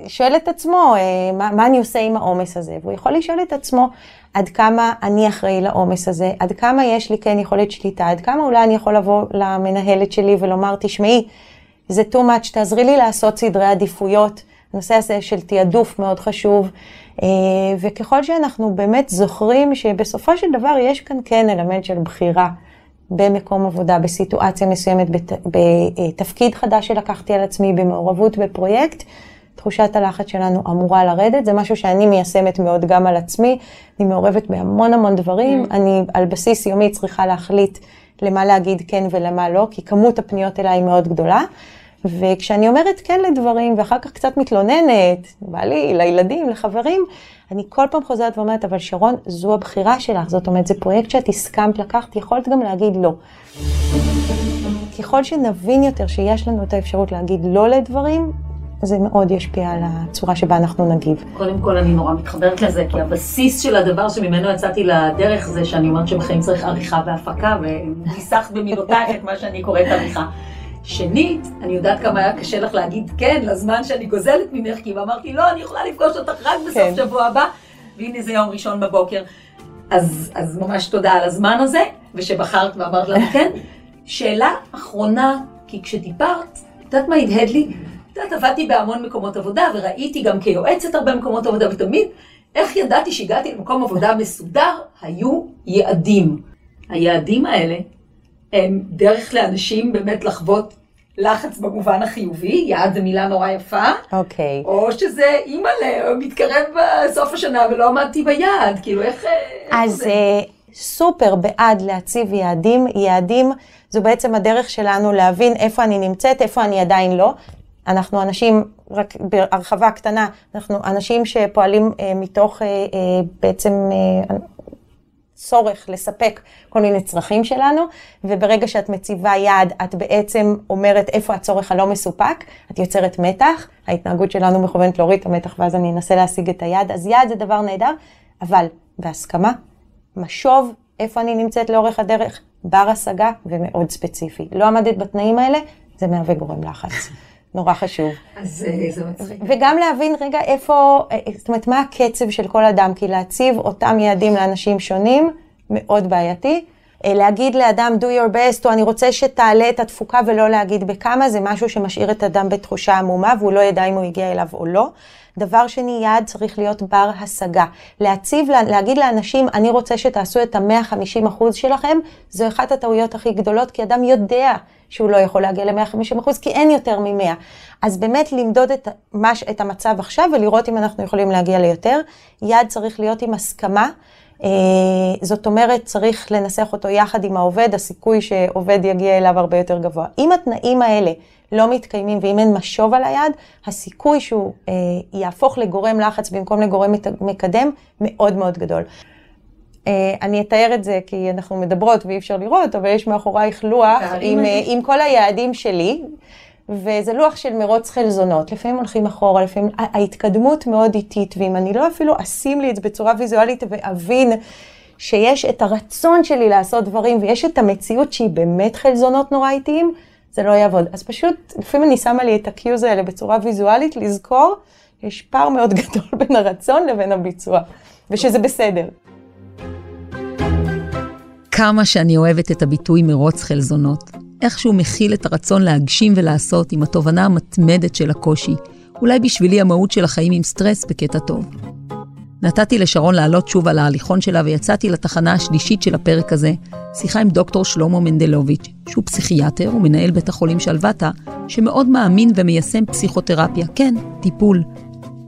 Speaker 5: שואל את עצמו, אה, מה, מה אני עושה עם העומס הזה? והוא יכול לשאול את עצמו, עד כמה אני אחראי לעומס הזה, עד כמה יש לי כן יכולת שליטה, עד כמה אולי אני יכול לבוא למנהלת שלי ולומר, תשמעי, זה too much, תעזרי לי לעשות סדרי עדיפויות. הנושא הזה של תעדוף מאוד חשוב, אה, וככל שאנחנו באמת זוכרים שבסופו של דבר יש כאן כן אלמנט של בחירה. במקום עבודה, בסיטואציה מסוימת, בת, בתפקיד חדש שלקחתי על עצמי, במעורבות בפרויקט, תחושת הלחץ שלנו אמורה לרדת. זה משהו שאני מיישמת מאוד גם על עצמי. אני מעורבת בהמון המון דברים. Mm. אני על בסיס יומי צריכה להחליט למה להגיד כן ולמה לא, כי כמות הפניות אליי היא מאוד גדולה. וכשאני אומרת כן לדברים, ואחר כך קצת מתלוננת, בא לי, לילדים, לחברים, אני כל פעם חוזרת ואומרת, אבל שרון, זו הבחירה שלך. זאת אומרת, זה פרויקט שאת הסכמת לקחת, יכולת גם להגיד לא. ככל שנבין יותר שיש לנו את האפשרות להגיד לא לדברים, זה מאוד ישפיע על הצורה שבה אנחנו נגיב.
Speaker 2: קודם כל, אני נורא מתחברת לזה, כי הבסיס של הדבר שממנו יצאתי לדרך זה שאני אומרת שבחיים צריך עריכה והפקה, וניסחת במילותייך את מה שאני קוראת עריכה. שנית, אני יודעת כמה היה קשה לך להגיד כן לזמן שאני גוזלת ממך, כי אמרתי, לא, אני יכולה לפגוש אותך רק בסוף כן. שבוע הבא, והנה זה יום ראשון בבוקר. אז, אז ממש תודה על הזמן הזה, ושבחרת ואמרת לנו כן. שאלה אחרונה, כי כשדיברת, את יודעת מה הדהד לי? את יודעת, עבדתי בהמון מקומות עבודה, וראיתי גם כיועצת הרבה מקומות עבודה, ותמיד, איך ידעתי שהגעתי למקום עבודה מסודר? היו יעדים. היעדים האלה דרך לאנשים באמת לחוות לחץ במובן החיובי, יעד זו מילה נורא יפה.
Speaker 5: אוקיי. Okay.
Speaker 2: או שזה אימא'לה, מתקרב בסוף השנה ולא עמדתי ביעד, כאילו איך... אה,
Speaker 5: אז אה, סופר בעד להציב יעדים. יעדים זו בעצם הדרך שלנו להבין איפה אני נמצאת, איפה אני עדיין לא. אנחנו אנשים, רק בהרחבה קטנה, אנחנו אנשים שפועלים אה, מתוך אה, אה, בעצם... אה, צורך לספק כל מיני צרכים שלנו, וברגע שאת מציבה יעד, את בעצם אומרת איפה הצורך הלא מסופק, את יוצרת מתח, ההתנהגות שלנו מכוונת להוריד את המתח ואז אני אנסה להשיג את היעד, אז יעד זה דבר נהדר, אבל בהסכמה, משוב איפה אני נמצאת לאורך הדרך, בר השגה ומאוד ספציפי. לא עמדת בתנאים האלה, זה מהווה גורם לחץ. נורא חשוב.
Speaker 2: אז אה, זה מצחיק.
Speaker 5: וגם להבין רגע איפה, אה, זאת אומרת, מה הקצב של כל אדם, כי להציב אותם יעדים לאנשים שונים, מאוד בעייתי. אה, להגיד לאדם do your best, או אני רוצה שתעלה את התפוקה ולא להגיד בכמה, זה משהו שמשאיר את האדם בתחושה עמומה, והוא לא ידע אם הוא הגיע אליו או לא. דבר שני, יעד צריך להיות בר השגה. להציב, להגיד לאנשים, אני רוצה שתעשו את ה-150% שלכם, זו אחת הטעויות הכי גדולות, כי אדם יודע שהוא לא יכול להגיע ל-150%, כי אין יותר מ-100. אז באמת למדוד את, מש, את המצב עכשיו ולראות אם אנחנו יכולים להגיע ליותר. יעד צריך להיות עם הסכמה. אה, זאת אומרת, צריך לנסח אותו יחד עם העובד, הסיכוי שעובד יגיע אליו הרבה יותר גבוה. אם התנאים האלה לא מתקיימים ואם אין משוב על היד, הסיכוי שהוא אה, יהפוך לגורם לחץ במקום לגורם מקדם מאוד מאוד גדול. אה, אני אתאר את זה כי אנחנו מדברות ואי אפשר לראות, אבל יש מאחורייך לוח עם, אה, עם כל היעדים שלי, וזה לוח של מרוץ חלזונות. לפעמים הולכים אחורה, לפעמים ההתקדמות מאוד איטית, ואם אני לא אפילו אשים לי את זה בצורה ויזואלית ואבין שיש את הרצון שלי לעשות דברים ויש את המציאות שהיא באמת חלזונות נורא איטיים, זה לא יעבוד. אז פשוט, לפעמים אני שמה לי את הקיוז האלה בצורה ויזואלית, לזכור, יש פער מאוד גדול בין הרצון לבין הביצוע, ושזה בסדר.
Speaker 2: כמה שאני אוהבת את הביטוי מרוץ חלזונות. איכשהו מכיל את הרצון להגשים ולעשות עם התובנה המתמדת של הקושי. אולי בשבילי המהות של החיים עם סטרס בקטע טוב. נתתי לשרון לעלות שוב על ההליכון שלה ויצאתי לתחנה השלישית של הפרק הזה, שיחה עם דוקטור שלמה מנדלוביץ', שהוא פסיכיאטר ומנהל בית החולים שלוותה, שמאוד מאמין ומיישם פסיכותרפיה, כן, טיפול.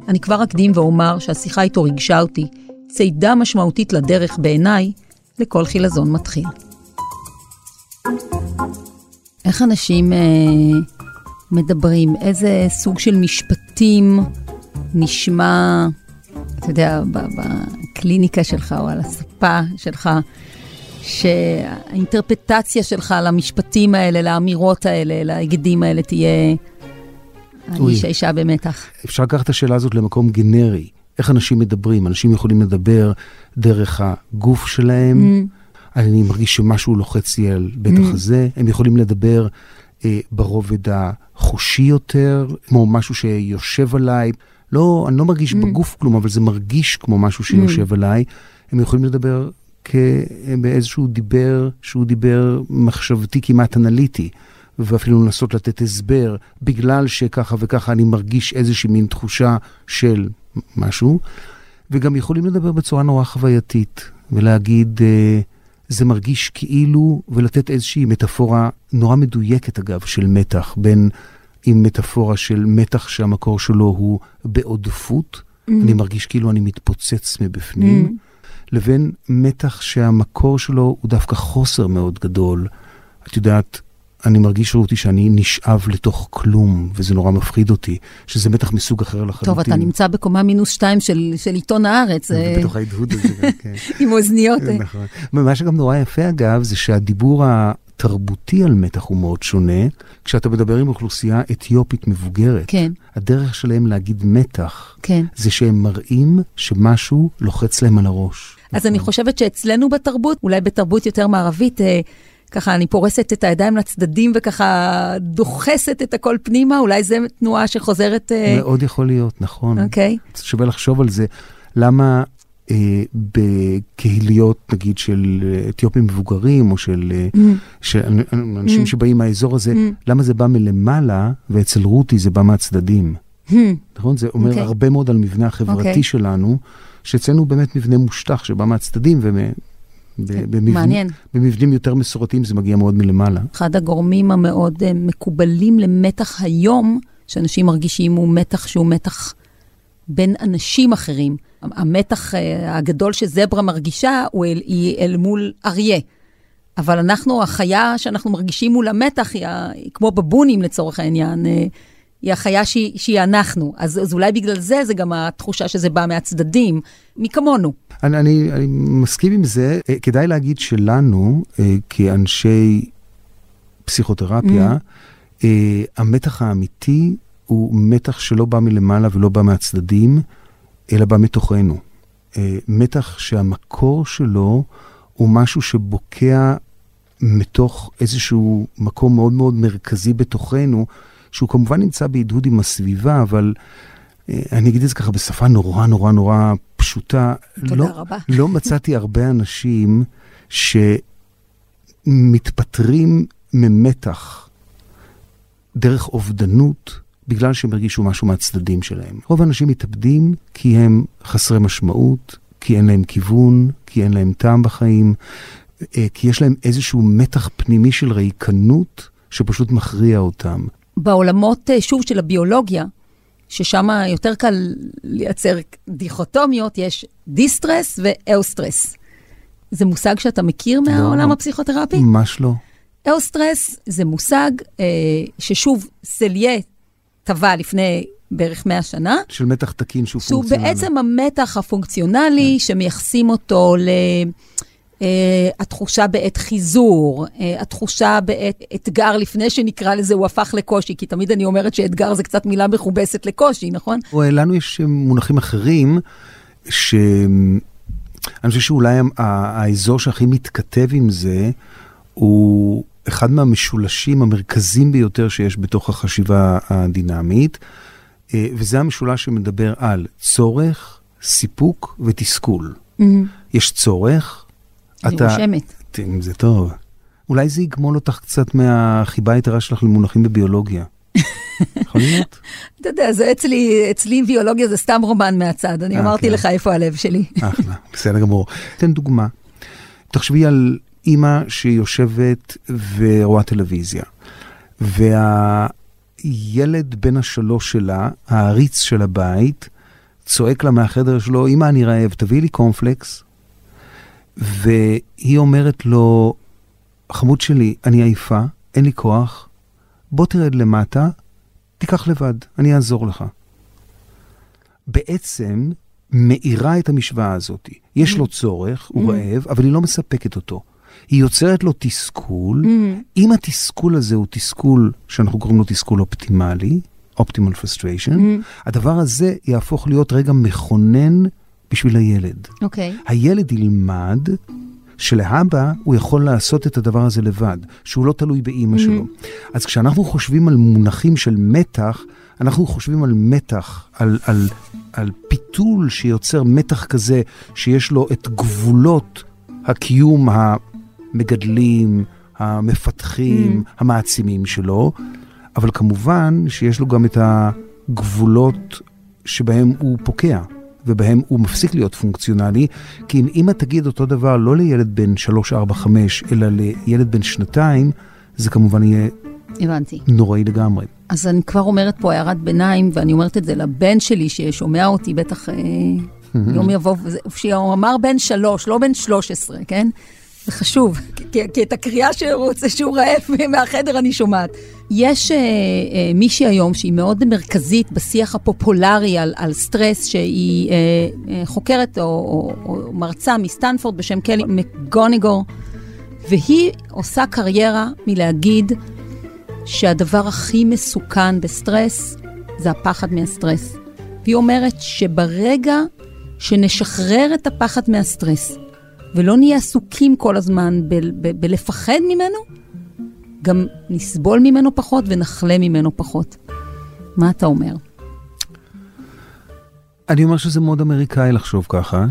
Speaker 2: אני כבר אקדים ואומר שהשיחה איתו ריגשה אותי, צידה משמעותית לדרך בעיניי, לכל חילזון מתחיל. איך אנשים אה, מדברים? איזה סוג של משפטים נשמע אתה יודע, בקליניקה שלך או על הספה שלך, שהאינטרפטציה שלך למשפטים האלה, לאמירות האלה, להגדים האלה, תהיה... אני איש האישה במתח.
Speaker 6: אפשר לקחת את השאלה הזאת למקום גנרי. איך אנשים מדברים? אנשים יכולים לדבר דרך הגוף שלהם. Mm. אני מרגיש שמשהו לוחץ לי על בית mm. החזה. הם יכולים לדבר אה, ברובד החושי יותר, כמו משהו שיושב עליי. לא, אני לא מרגיש mm. בגוף כלום, אבל זה מרגיש כמו משהו שיושב mm. עליי. הם יכולים לדבר באיזשהו דיבר, שהוא דיבר מחשבתי כמעט אנליטי, ואפילו לנסות לתת הסבר, בגלל שככה וככה אני מרגיש איזושהי מין תחושה של משהו, וגם יכולים לדבר בצורה נורא חווייתית, ולהגיד, אה, זה מרגיש כאילו, ולתת איזושהי מטאפורה נורא מדויקת, אגב, של מתח בין עם מטאפורה של מתח שהמקור שלו הוא בעודפות, mm-hmm. אני מרגיש כאילו אני מתפוצץ מבפנים, mm-hmm. לבין מתח שהמקור שלו הוא דווקא חוסר מאוד גדול. את יודעת, אני מרגיש רותי שאני נשאב לתוך כלום, וזה נורא מפחיד אותי, שזה מתח מסוג אחר לחלוטין.
Speaker 2: טוב, אתה נמצא בקומה מינוס שתיים של, של עיתון הארץ.
Speaker 6: בתוך ההדהוד הזה גם, כן.
Speaker 2: עם אוזניות.
Speaker 6: נכון. מה שגם נורא יפה, אגב, זה שהדיבור תרבותי על מתח הוא מאוד שונה. כשאתה מדבר עם אוכלוסייה אתיופית מבוגרת,
Speaker 2: כן.
Speaker 6: הדרך שלהם להגיד מתח,
Speaker 2: כן.
Speaker 6: זה שהם מראים שמשהו לוחץ להם על הראש.
Speaker 2: אז אני חושבת שאצלנו בתרבות, אולי בתרבות יותר מערבית, אה, ככה אני פורסת את הידיים לצדדים וככה דוחסת את הכל פנימה, אולי זו תנועה שחוזרת...
Speaker 6: אה... מאוד יכול להיות, נכון.
Speaker 2: אוקיי.
Speaker 6: שווה לחשוב על זה. למה אה, בקהיליות, נגיד, של אתיופים מבוגרים, או של, אה, mm. של אנשים mm. שבאים מהאזור הזה, mm. למה זה בא מלמעלה, ואצל רותי זה בא מהצדדים? Mm. נכון? זה אומר okay. אוקיי. הרבה מאוד על מבנה החברתי okay. אוקיי. שלנו, שאצלנו באמת מבנה מושטח שבא מהצדדים, ובמבנים במבנים יותר מסורתיים זה מגיע מאוד מלמעלה.
Speaker 2: אחד הגורמים המאוד אה, מקובלים למתח היום, שאנשים מרגישים הוא מתח שהוא מתח בין אנשים אחרים. המתח אה, הגדול שזברה מרגישה הוא אל, היא אל מול אריה. אבל אנחנו, החיה שאנחנו מרגישים מול המתח, היא, היא כמו בבונים לצורך העניין, אה, היא החיה שהיא, שהיא אנחנו. אז, אז אולי בגלל זה, זה גם התחושה שזה בא מהצדדים, מכמונו.
Speaker 6: אני, אני, אני מסכים עם זה. אה, כדאי להגיד שלנו, כאנשי פסיכותרפיה, mm. המתח האמיתי הוא מתח שלא בא מלמעלה ולא בא מהצדדים, אלא בא מתוכנו. אה, מתח שהמקור שלו הוא משהו שבוקע מתוך איזשהו מקום מאוד מאוד מרכזי בתוכנו, שהוא כמובן נמצא בהדהוד עם הסביבה, אבל אה, אני אגיד את זה ככה בשפה נורא נורא נורא פשוטה.
Speaker 2: תודה
Speaker 6: לא,
Speaker 2: רבה.
Speaker 6: לא מצאתי הרבה אנשים ש... מתפטרים ממתח דרך אובדנות בגלל שהם הרגישו משהו מהצדדים שלהם. רוב האנשים מתאבדים כי הם חסרי משמעות, כי אין להם כיוון, כי אין להם טעם בחיים, אה, כי יש להם איזשהו מתח פנימי של ריקנות שפשוט מכריע אותם.
Speaker 2: בעולמות, אה, שוב, של הביולוגיה, ששם יותר קל לייצר דיכוטומיות, יש distress ו eustress. זה מושג שאתה מכיר מהעולם
Speaker 6: לא,
Speaker 2: הפסיכותרפי?
Speaker 6: ממש לא.
Speaker 2: eustress זה מושג אה, ששוב, סליה טבע לפני בערך 100 שנה.
Speaker 6: של מתח תקין שהוא
Speaker 2: שהוא
Speaker 6: פונקציונלי.
Speaker 2: בעצם המתח הפונקציונלי
Speaker 6: כן.
Speaker 2: שמייחסים אותו ל... Uh, התחושה בעת חיזור, uh, התחושה בעת אתגר, לפני שנקרא לזה, הוא הפך לקושי, כי תמיד אני אומרת שאתגר זה קצת מילה מכובסת לקושי, נכון?
Speaker 6: לנו יש מונחים אחרים, שאני חושב שאולי האזור שהכי מתכתב עם זה, הוא אחד מהמשולשים המרכזיים ביותר שיש בתוך החשיבה הדינמית, אה, וזה המשולש שמדבר על צורך, סיפוק ותסכול. יש צורך,
Speaker 2: אני רושמת.
Speaker 6: ת- זה טוב. אולי זה יגמול אותך קצת מהחיבה היתרה שלך למונחים בביולוגיה. יכול להיות?
Speaker 2: אתה יודע, זה אצלי, אצלי ביולוגיה זה סתם רומן מהצד, אני
Speaker 6: אה,
Speaker 2: אמרתי
Speaker 6: כן.
Speaker 2: לך איפה הלב שלי.
Speaker 6: אחלה, בסדר גמור. אתן דוגמה. תחשבי על אימא שיושבת ורואה טלוויזיה, והילד בן השלוש שלה, העריץ של הבית, צועק לה מהחדר שלו, אמא, אני רעב, תביאי לי קורנפלקס. והיא אומרת לו, חמוד שלי, אני עייפה, אין לי כוח, בוא תרד למטה, תיקח לבד, אני אעזור לך. בעצם מאירה את המשוואה הזאת. יש לו צורך, הוא רעב, אבל היא לא מספקת אותו. היא יוצרת לו תסכול. אם התסכול הזה הוא תסכול שאנחנו קוראים לו תסכול אופטימלי, optimal frustration, הדבר הזה יהפוך להיות רגע מכונן בשביל הילד.
Speaker 2: אוקיי.
Speaker 6: הילד ילמד שלהבא הוא יכול לעשות את הדבר הזה לבד, שהוא לא תלוי באימא שלו. אז כשאנחנו חושבים על מונחים של מתח, אנחנו חושבים על מתח, על, על, על פיתול שיוצר מתח כזה שיש לו את גבולות הקיום המגדלים, המפתחים, המעצימים שלו, אבל כמובן שיש לו גם את הגבולות שבהם הוא פוקע. ובהם הוא מפסיק להיות פונקציונלי, כי אם אמא תגיד אותו דבר לא לילד בן 3, 4, 5, אלא לילד בן שנתיים, זה כמובן יהיה
Speaker 2: הבנתי.
Speaker 6: נוראי לגמרי.
Speaker 2: אז אני כבר אומרת פה הערת ביניים, ואני אומרת את זה לבן שלי ששומע אותי, בטח אה, יום יבוא, שהוא אמר בן שלוש, לא בן שלוש עשרה, כן? זה חשוב, כי, כי את הקריאה שהוא רוצה שהוא רעב מהחדר אני שומעת. יש אה, אה, מישהי היום שהיא מאוד מרכזית בשיח הפופולרי על, על סטרס, שהיא אה, אה, חוקרת או, או, או מרצה מסטנפורד בשם קלי מקגוניגל, והיא עושה קריירה מלהגיד שהדבר הכי מסוכן בסטרס זה הפחד מהסטרס. והיא אומרת שברגע שנשחרר את הפחד מהסטרס ולא נהיה עסוקים כל הזמן ב- ב- בלפחד ממנו, גם נסבול ממנו פחות ונחלה ממנו פחות. מה אתה אומר?
Speaker 6: אני אומר שזה מאוד אמריקאי לחשוב ככה.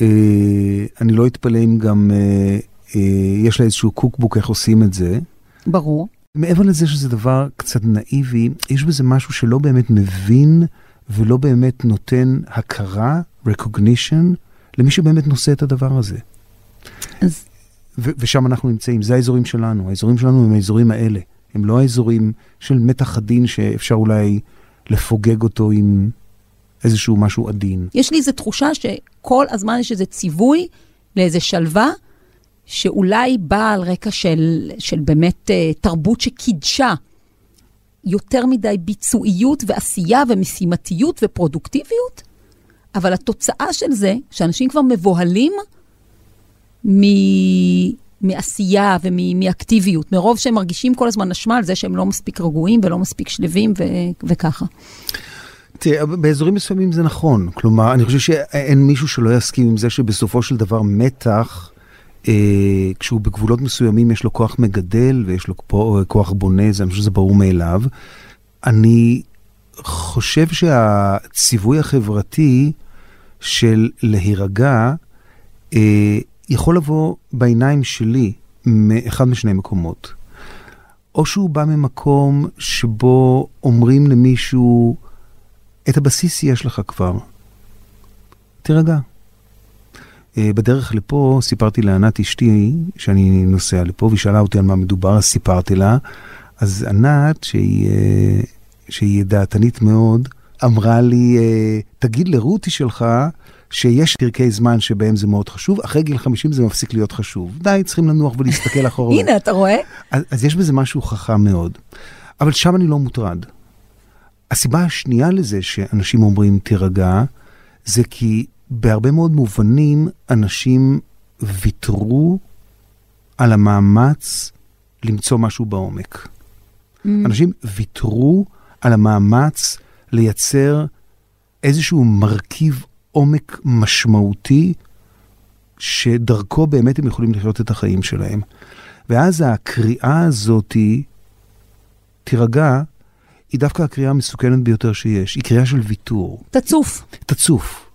Speaker 6: אה, אני לא אתפלא אם גם אה, אה, יש לה איזשהו קוקבוק איך עושים את זה.
Speaker 2: ברור.
Speaker 6: מעבר לזה שזה דבר קצת נאיבי, יש בזה משהו שלא באמת מבין ולא באמת נותן הכרה, recognition, למי שבאמת נושא את הדבר הזה.
Speaker 2: אז
Speaker 6: ו- ושם אנחנו נמצאים, זה האזורים שלנו, האזורים שלנו הם האזורים האלה. הם לא האזורים של מתח עדין שאפשר אולי לפוגג אותו עם איזשהו משהו עדין.
Speaker 2: יש לי איזו תחושה שכל הזמן יש איזה ציווי לאיזה שלווה, שאולי באה על רקע של, של באמת אה, תרבות שקידשה יותר מדי ביצועיות ועשייה ומשימתיות ופרודוקטיביות, אבל התוצאה של זה, שאנשים כבר מבוהלים מ... מעשייה ומאקטיביות, מרוב שהם מרגישים כל הזמן אשמה על זה שהם לא מספיק רגועים ולא מספיק שלווים ו... וככה.
Speaker 6: תראה, באזורים מסוימים זה נכון. כלומר, אני חושב שאין מישהו שלא יסכים עם זה שבסופו של דבר מתח, אה, כשהוא בגבולות מסוימים יש לו כוח מגדל ויש לו כוח בונה, זה, אני חושב שזה ברור מאליו. אני חושב שהציווי החברתי של להירגע, אה, יכול לבוא בעיניים שלי מאחד משני מקומות. או שהוא בא ממקום שבו אומרים למישהו, את הבסיס יש לך כבר, תירגע. אה, בדרך לפה סיפרתי לענת אשתי שאני נוסע לפה, והיא שאלה אותי על מה מדובר, אז סיפרתי לה. אז ענת, שהיא, אה, שהיא דעתנית מאוד, אמרה לי, אה, תגיד לרותי שלך שיש פרקי זמן שבהם זה מאוד חשוב, אחרי גיל 50 זה מפסיק להיות חשוב. די, צריכים לנוח ולהסתכל אחורה.
Speaker 2: הנה, אתה רואה?
Speaker 6: אז, אז יש בזה משהו חכם מאוד. אבל שם אני לא מוטרד. הסיבה השנייה לזה שאנשים אומרים תירגע, זה כי בהרבה מאוד מובנים אנשים ויתרו על המאמץ למצוא משהו בעומק. Mm. אנשים ויתרו על המאמץ לייצר איזשהו מרכיב עומק משמעותי, שדרכו באמת הם יכולים לחיות את החיים שלהם. ואז הקריאה הזאתי, תירגע, היא דווקא הקריאה המסוכנת ביותר שיש. היא קריאה של ויתור.
Speaker 2: תצוף.
Speaker 6: תצוף.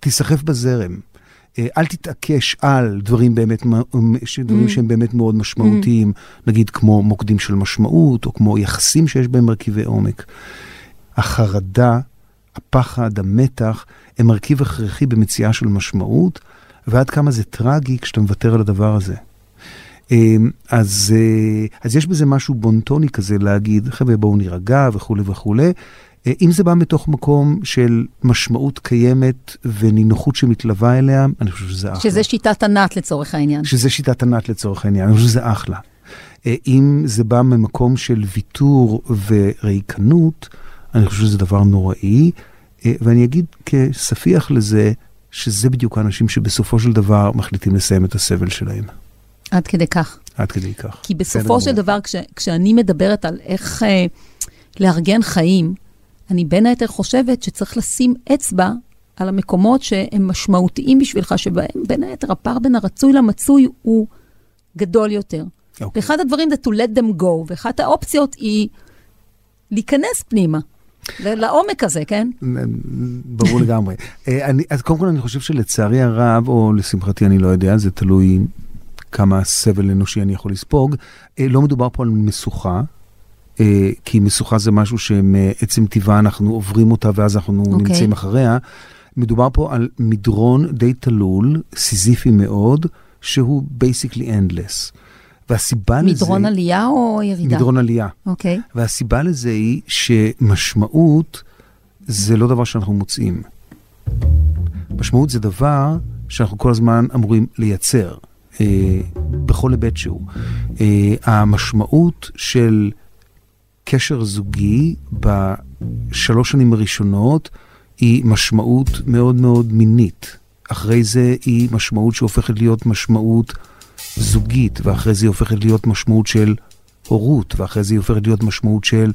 Speaker 6: תיסחף בזרם. אה, אל תתעקש על דברים באמת, דברים mm. שהם באמת מאוד משמעותיים, mm. נגיד כמו מוקדים של משמעות, או כמו יחסים שיש בהם מרכיבי עומק. החרדה, הפחד, המתח, הם מרכיב הכרחי במציאה של משמעות, ועד כמה זה טרגי כשאתה מוותר על הדבר הזה. אמ, אז, אה, אז יש בזה משהו בונטוני כזה להגיד, חבר'ה בואו נירגע וכולי וכולי. אה, אם זה בא מתוך מקום של משמעות קיימת ונינוחות שמתלווה אליה, אני חושב שזה אחלה.
Speaker 2: שזה שיטת ענת לצורך העניין.
Speaker 6: שזה שיטת ענת לצורך העניין, אני חושב שזה אחלה. אה, אם זה בא ממקום של ויתור וריקנות, אני חושב שזה דבר נוראי. ואני אגיד כספיח לזה, שזה בדיוק האנשים שבסופו של דבר מחליטים לסיים את הסבל שלהם.
Speaker 2: עד כדי כך.
Speaker 6: עד כדי כך.
Speaker 2: כי בסופו של דבר, כש, כשאני מדברת על איך אה, לארגן חיים, אני בין היתר חושבת שצריך לשים אצבע על המקומות שהם משמעותיים בשבילך, שבהם בין היתר הפער בין הרצוי למצוי הוא גדול יותר. Okay. אוקיי. ואחד הדברים זה to let them go, ואחת האופציות היא להיכנס פנימה. לעומק הזה, כן?
Speaker 6: ברור לגמרי. אה, אני, אז קודם כל אני חושב שלצערי הרב, או לשמחתי, אני לא יודע, זה תלוי כמה סבל אנושי אני יכול לספוג. אה, לא מדובר פה על משוכה, כי משוכה זה משהו שמעצם טבעה אנחנו עוברים אותה ואז אנחנו okay. אוקיי. נמצאים אחריה. מדובר פה על מדרון די תלול, סיזיפי מאוד, שהוא basically endless. והסיבה
Speaker 2: מדרון
Speaker 6: לזה...
Speaker 2: מדרון עלייה או ירידה?
Speaker 6: מדרון עלייה.
Speaker 2: אוקיי. Okay.
Speaker 6: והסיבה לזה היא שמשמעות זה לא דבר שאנחנו מוצאים. משמעות זה דבר שאנחנו כל הזמן אמורים לייצר. אה, בכל היבט שהוא. אה, המשמעות של קשר זוגי בשלוש שנים הראשונות היא משמעות מאוד מאוד מינית. אחרי זה היא משמעות שהופכת להיות משמעות זוגית, ואחרי זה היא הופכת להיות משמעות של הורות, ואחרי זה היא הופכת להיות משמעות של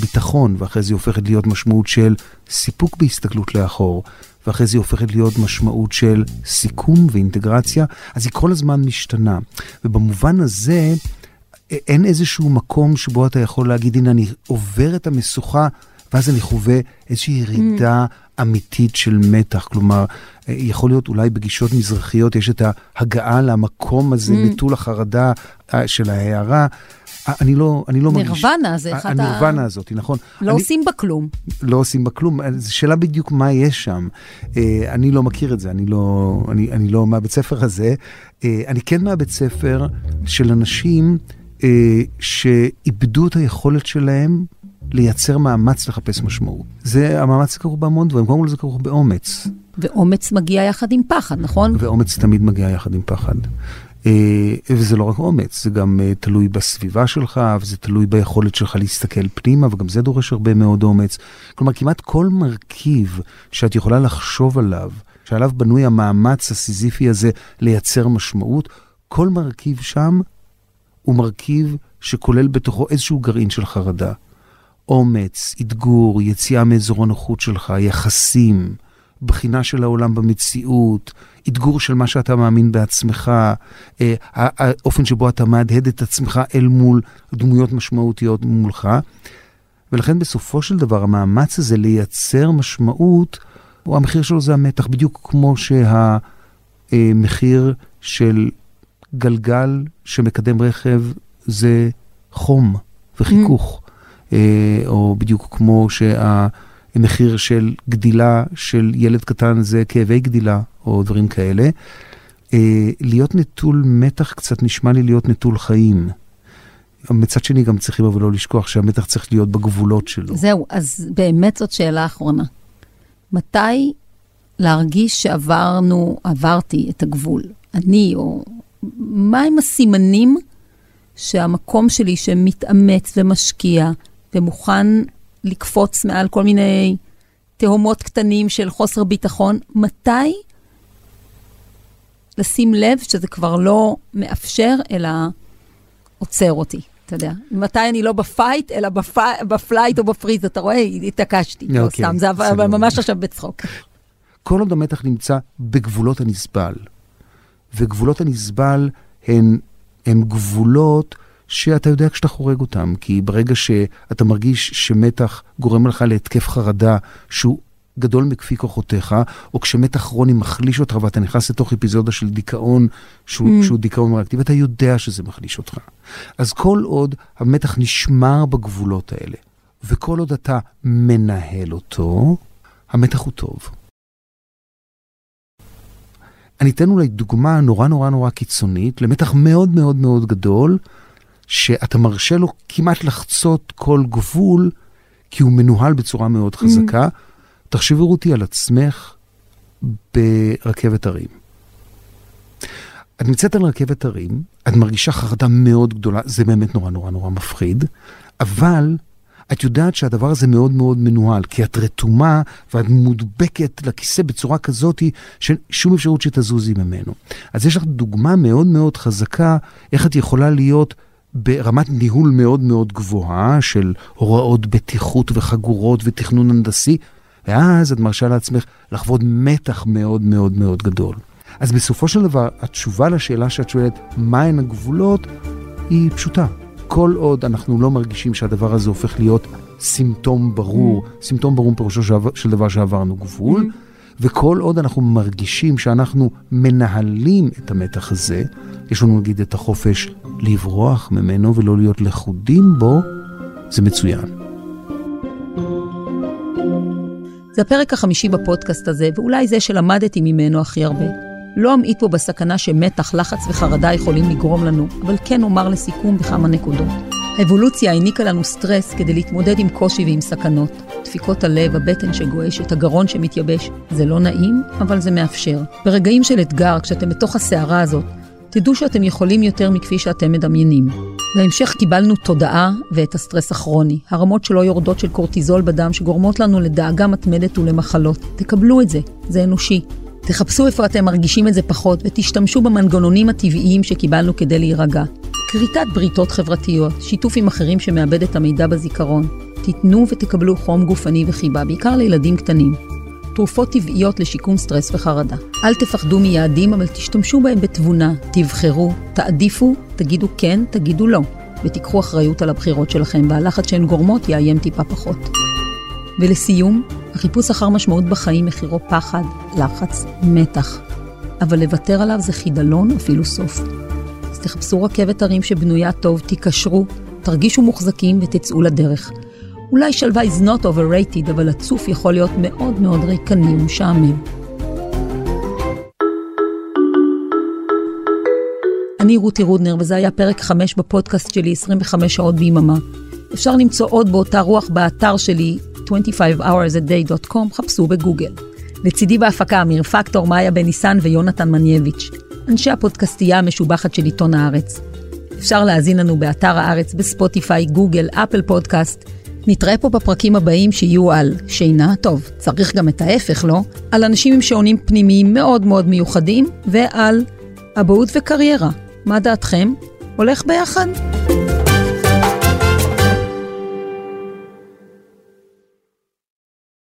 Speaker 6: ביטחון, ואחרי זה היא הופכת להיות משמעות של סיפוק בהסתכלות לאחור, ואחרי זה היא הופכת להיות משמעות של סיכום ואינטגרציה, אז היא כל הזמן משתנה. ובמובן הזה, אין איזשהו מקום שבו אתה יכול להגיד, הנה, אני עובר את המשוכה, ואז אני חווה איזושהי ירידה mm. אמיתית של מתח. כלומר, יכול להיות אולי בגישות מזרחיות, יש את ההגעה למקום הזה, mm. נטול החרדה אה, של ההערה. אני לא, אני לא
Speaker 2: מרגיש... נירוונה זה אחד
Speaker 6: ה... הנירוונה הזאת, נכון.
Speaker 2: לא אני, עושים בה כלום.
Speaker 6: לא עושים בה כלום, זו שאלה בדיוק מה יש שם. אה, אני לא מכיר את זה, אני לא, אני, אני לא מהבית ספר הזה. אה, אני כן מהבית ספר של אנשים אה, שאיבדו את היכולת שלהם לייצר מאמץ לחפש משמעות. זה, המאמץ כרוך בהמון דברים, קודם כל זה כרוך באומץ.
Speaker 2: ואומץ מגיע יחד עם פחד, נכון?
Speaker 6: ואומץ תמיד מגיע יחד עם פחד. אה, וזה לא רק אומץ, זה גם אה, תלוי בסביבה שלך, וזה תלוי ביכולת שלך להסתכל פנימה, וגם זה דורש הרבה מאוד אומץ. כלומר, כמעט כל מרכיב שאת יכולה לחשוב עליו, שעליו בנוי המאמץ הסיזיפי הזה לייצר משמעות, כל מרכיב שם הוא מרכיב שכולל בתוכו איזשהו גרעין של חרדה. אומץ, אתגור, יציאה מאזור הנוחות שלך, יחסים, בחינה של העולם במציאות, אתגור של מה שאתה מאמין בעצמך, אה, האופן שבו אתה מהדהד את עצמך אל מול דמויות משמעותיות מולך. ולכן בסופו של דבר המאמץ הזה לייצר משמעות, או המחיר שלו זה המתח, בדיוק כמו שהמחיר של גלגל שמקדם רכב זה חום וחיכוך, אה, או בדיוק כמו שהמחיר של גדילה של ילד קטן זה כאבי גדילה, או דברים כאלה. אה, להיות נטול מתח קצת נשמע לי להיות נטול חיים. מצד שני גם צריכים אבל לא לשכוח שהמתח צריך להיות בגבולות שלו.
Speaker 2: זהו, אז באמת זאת שאלה אחרונה. מתי להרגיש שעברנו, עברתי את הגבול? אני, או מהם הסימנים שהמקום שלי שמתאמץ ומשקיע ומוכן לקפוץ מעל כל מיני תהומות קטנים של חוסר ביטחון, מתי לשים לב שזה כבר לא מאפשר, אלא עוצר אותי? אתה יודע, מתי אני לא ב fight, אלא בפ... ב flight או ב freeze, אתה רואה, התעקשתי, לא
Speaker 6: אוקיי,
Speaker 2: סתם, זה אבל. ממש עכשיו בצחוק.
Speaker 6: כל עוד המתח נמצא בגבולות הנסבל, וגבולות הנסבל הן, הן גבולות שאתה יודע כשאתה חורג אותם, כי ברגע שאתה מרגיש שמתח גורם לך להתקף חרדה שהוא גדול מכפי כוחותיך, או כשמתח כרוני מחליש אותך ואתה נכנס לתוך אפיזודה של דיכאון שהוא, mm. שהוא דיכאון ריאקטיבי, אתה יודע שזה מחליש אותך. אז כל עוד המתח נשמר בגבולות האלה, וכל עוד אתה מנהל אותו, המתח הוא טוב. אני אתן אולי דוגמה נורא נורא נורא קיצונית למתח מאוד מאוד מאוד גדול, שאתה מרשה לו כמעט לחצות כל גבול, כי הוא מנוהל בצורה מאוד חזקה. Mm-hmm. תחשבי רותי על עצמך ברכבת הרים. את נמצאת על רכבת הרים, את מרגישה חרדה מאוד גדולה, זה באמת נורא נורא נורא מפחיד, אבל את יודעת שהדבר הזה מאוד מאוד מנוהל, כי את רתומה ואת מודבקת לכיסא בצורה כזאת ששום אפשרות שתזוזי ממנו. אז יש לך דוגמה מאוד מאוד חזקה איך את יכולה להיות ברמת ניהול מאוד מאוד גבוהה של הוראות בטיחות וחגורות ותכנון הנדסי, ואז את מרשה לעצמך לחוות מתח מאוד מאוד מאוד גדול. אז בסופו של דבר, התשובה לשאלה שאת שואלת, מהן הגבולות, היא פשוטה. כל עוד אנחנו לא מרגישים שהדבר הזה הופך להיות סימפטום ברור, mm. סימפטום ברור פירושו של, של דבר שעברנו גבול, mm. וכל עוד אנחנו מרגישים שאנחנו מנהלים את המתח הזה, יש לנו נגיד את החופש לברוח ממנו ולא להיות לכודים בו, זה מצוין.
Speaker 2: זה הפרק החמישי בפודקאסט הזה, ואולי זה שלמדתי ממנו הכי הרבה. לא אמעיט פה בסכנה שמתח, לחץ וחרדה יכולים לגרום לנו, אבל כן אומר לסיכום בכמה נקודות. האבולוציה העניקה לנו סטרס כדי להתמודד עם קושי ועם סכנות. דפיקות הלב, הבטן שגועשת, הגרון שמתייבש. זה לא נעים, אבל זה מאפשר. ברגעים של אתגר, כשאתם בתוך הסערה הזאת, תדעו שאתם יכולים יותר מכפי שאתם מדמיינים. בהמשך קיבלנו תודעה ואת הסטרס הכרוני, הרמות שלא יורדות של קורטיזול בדם שגורמות לנו לדאגה מתמדת ולמחלות. תקבלו את זה, זה אנושי. תחפשו איפה אתם מרגישים את זה פחות ותשתמשו במנגנונים הטבעיים שקיבלנו כדי להירגע. כריתת בריתות חברתיות, שיתוף עם אחרים שמאבד את המידע בזיכרון. תיתנו ותקבלו חום גופני וחיבה, בעיקר לילדים קטנים. תרופות טבעיות לשיקום סטרס וחרדה. אל תפחדו מיעדים, אבל תשתמשו בהם בתבונה. תבחרו, תעדיפו, תגידו כן, תגידו לא. ותיקחו אחריות על הבחירות שלכם, והלחץ שהן גורמות יאיים טיפה פחות. ולסיום, החיפוש אחר משמעות בחיים מחירו פחד, לחץ, מתח. אבל לוותר עליו זה חידלון, אפילו סוף. אז תחפשו רכבת הרים שבנויה טוב, תיקשרו, תרגישו מוחזקים ותצאו לדרך. אולי שלווה is not overrated, אבל הצוף יכול להיות מאוד מאוד ריקני ומשעמם. אני רותי רודנר, וזה היה פרק 5 בפודקאסט שלי, 25 שעות ביממה. אפשר למצוא עוד באותה רוח באתר שלי, 25hoursAday.com, חפשו בגוגל. לצידי בהפקה אמיר פקטור, מאיה בן ניסן ויונתן מנייביץ', אנשי הפודקאסטייה המשובחת של עיתון הארץ. אפשר להאזין לנו באתר הארץ, בספוטיפיי, גוגל, אפל פודקאסט. נתראה פה בפרקים הבאים שיהיו על שינה, טוב, צריך גם את ההפך, לא? על אנשים עם שעונים פנימיים מאוד מאוד מיוחדים, ועל אבהות וקריירה. מה דעתכם? הולך ביחד?